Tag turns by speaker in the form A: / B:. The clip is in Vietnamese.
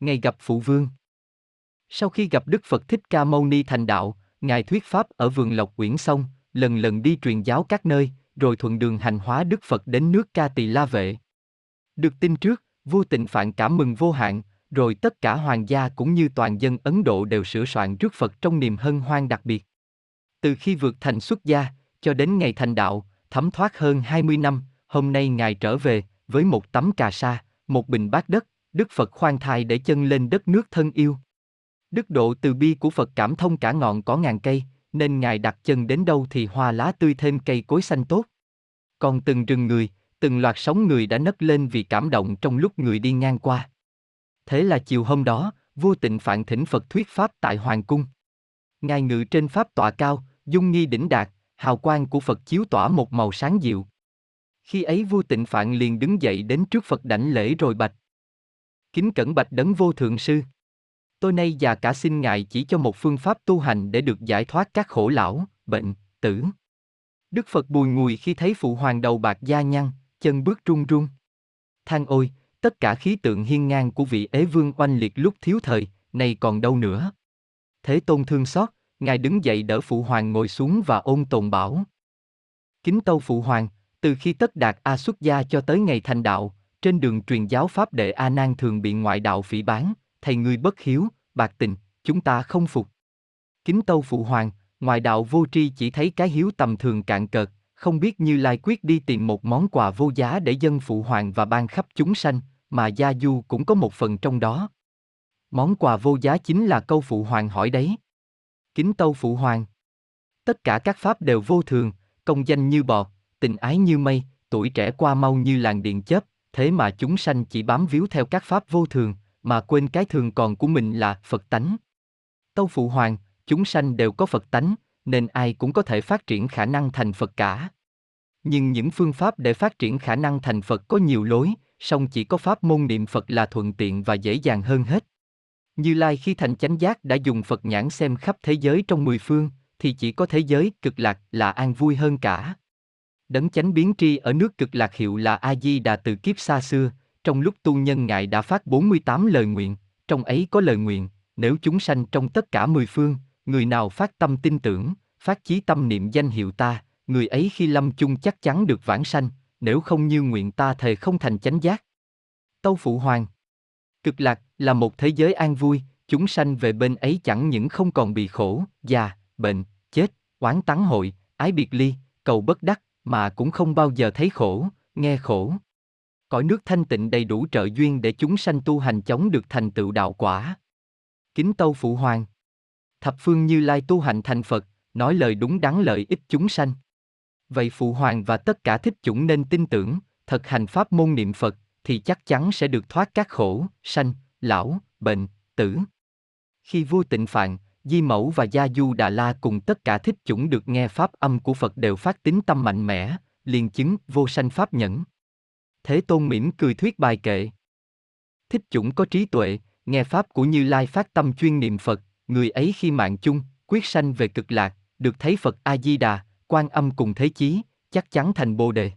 A: ngày gặp phụ vương. Sau khi gặp Đức Phật Thích Ca Mâu Ni thành đạo, Ngài thuyết Pháp ở vườn Lộc Uyển sông, lần lần đi truyền giáo các nơi, rồi thuận đường hành hóa Đức Phật đến nước Ca Tỳ La Vệ. Được tin trước, vua tịnh phạn cảm mừng vô hạn, rồi tất cả hoàng gia cũng như toàn dân Ấn Độ đều sửa soạn rước Phật trong niềm hân hoan đặc biệt. Từ khi vượt thành xuất gia, cho đến ngày thành đạo, thấm thoát hơn 20 năm, hôm nay Ngài trở về, với một tấm cà sa, một bình bát đất, Đức Phật khoan thai để chân lên đất nước thân yêu. Đức độ từ bi của Phật cảm thông cả ngọn có ngàn cây, nên Ngài đặt chân đến đâu thì hoa lá tươi thêm cây cối xanh tốt. Còn từng rừng người, từng loạt sóng người đã nấc lên vì cảm động trong lúc người đi ngang qua. Thế là chiều hôm đó, vua tịnh phạn thỉnh Phật thuyết Pháp tại Hoàng Cung. Ngài ngự trên Pháp tọa cao, dung nghi đỉnh đạt, hào quang của Phật chiếu tỏa một màu sáng dịu. Khi ấy vua tịnh phạn liền đứng dậy đến trước Phật đảnh lễ rồi bạch. Kính cẩn bạch đấng vô thượng sư. Tôi nay già cả xin ngài chỉ cho một phương pháp tu hành để được giải thoát các khổ lão, bệnh, tử. Đức Phật bùi ngùi khi thấy phụ hoàng đầu bạc da nhăn, chân bước run run. Than ôi, tất cả khí tượng hiên ngang của vị ế vương oanh liệt lúc thiếu thời, nay còn đâu nữa. Thế tôn thương xót, ngài đứng dậy đỡ phụ hoàng ngồi xuống và ôn tồn bảo. Kính tâu phụ hoàng, từ khi tất đạt A xuất gia cho tới ngày thành đạo, trên đường truyền giáo pháp đệ A Nan thường bị ngoại đạo phỉ bán, thầy ngươi bất hiếu, bạc tình, chúng ta không phục. Kính tâu phụ hoàng, ngoại đạo vô tri chỉ thấy cái hiếu tầm thường cạn cợt, không biết như lai quyết đi tìm một món quà vô giá để dân phụ hoàng và ban khắp chúng sanh, mà gia du cũng có một phần trong đó. Món quà vô giá chính là câu phụ hoàng hỏi đấy. Kính tâu phụ hoàng. Tất cả các pháp đều vô thường, công danh như bọt, tình ái như mây, tuổi trẻ qua mau như làng điện chớp, thế mà chúng sanh chỉ bám víu theo các pháp vô thường, mà quên cái thường còn của mình là Phật tánh. Tâu Phụ Hoàng, chúng sanh đều có Phật tánh, nên ai cũng có thể phát triển khả năng thành Phật cả. Nhưng những phương pháp để phát triển khả năng thành Phật có nhiều lối, song chỉ có pháp môn niệm Phật là thuận tiện và dễ dàng hơn hết. Như Lai khi thành chánh giác đã dùng Phật nhãn xem khắp thế giới trong mười phương, thì chỉ có thế giới cực lạc là an vui hơn cả. Đấng chánh biến tri ở nước cực lạc hiệu là A-di-đà từ kiếp xa xưa, trong lúc tu nhân ngài đã phát 48 lời nguyện, trong ấy có lời nguyện, nếu chúng sanh trong tất cả mười phương, người nào phát tâm tin tưởng, phát chí tâm niệm danh hiệu ta, người ấy khi lâm chung chắc chắn được vãng sanh, nếu không như nguyện ta thề không thành chánh giác. Tâu Phụ Hoàng Cực lạc là một thế giới an vui, chúng sanh về bên ấy chẳng những không còn bị khổ, già, bệnh, chết, oán tắng hội, ái biệt ly, cầu bất đắc, mà cũng không bao giờ thấy khổ, nghe khổ. Cõi nước thanh tịnh đầy đủ trợ duyên để chúng sanh tu hành chống được thành tựu đạo quả. Kính tâu phụ hoàng. Thập phương như lai tu hành thành Phật, nói lời đúng đắn lợi ích chúng sanh. Vậy phụ hoàng và tất cả thích chúng nên tin tưởng, thật hành pháp môn niệm Phật, thì chắc chắn sẽ được thoát các khổ, sanh, lão, bệnh, tử. Khi vua tịnh phạn, Di Mẫu và Gia Du Đà La cùng tất cả thích chủng được nghe pháp âm của Phật đều phát tín tâm mạnh mẽ, liền chứng vô sanh pháp nhẫn. Thế Tôn mỉm cười thuyết bài kệ. Thích chủng có trí tuệ, nghe pháp của Như Lai phát tâm chuyên niệm Phật, người ấy khi mạng chung, quyết sanh về cực lạc, được thấy Phật A Di Đà, quan âm cùng thế chí, chắc chắn thành Bồ đề.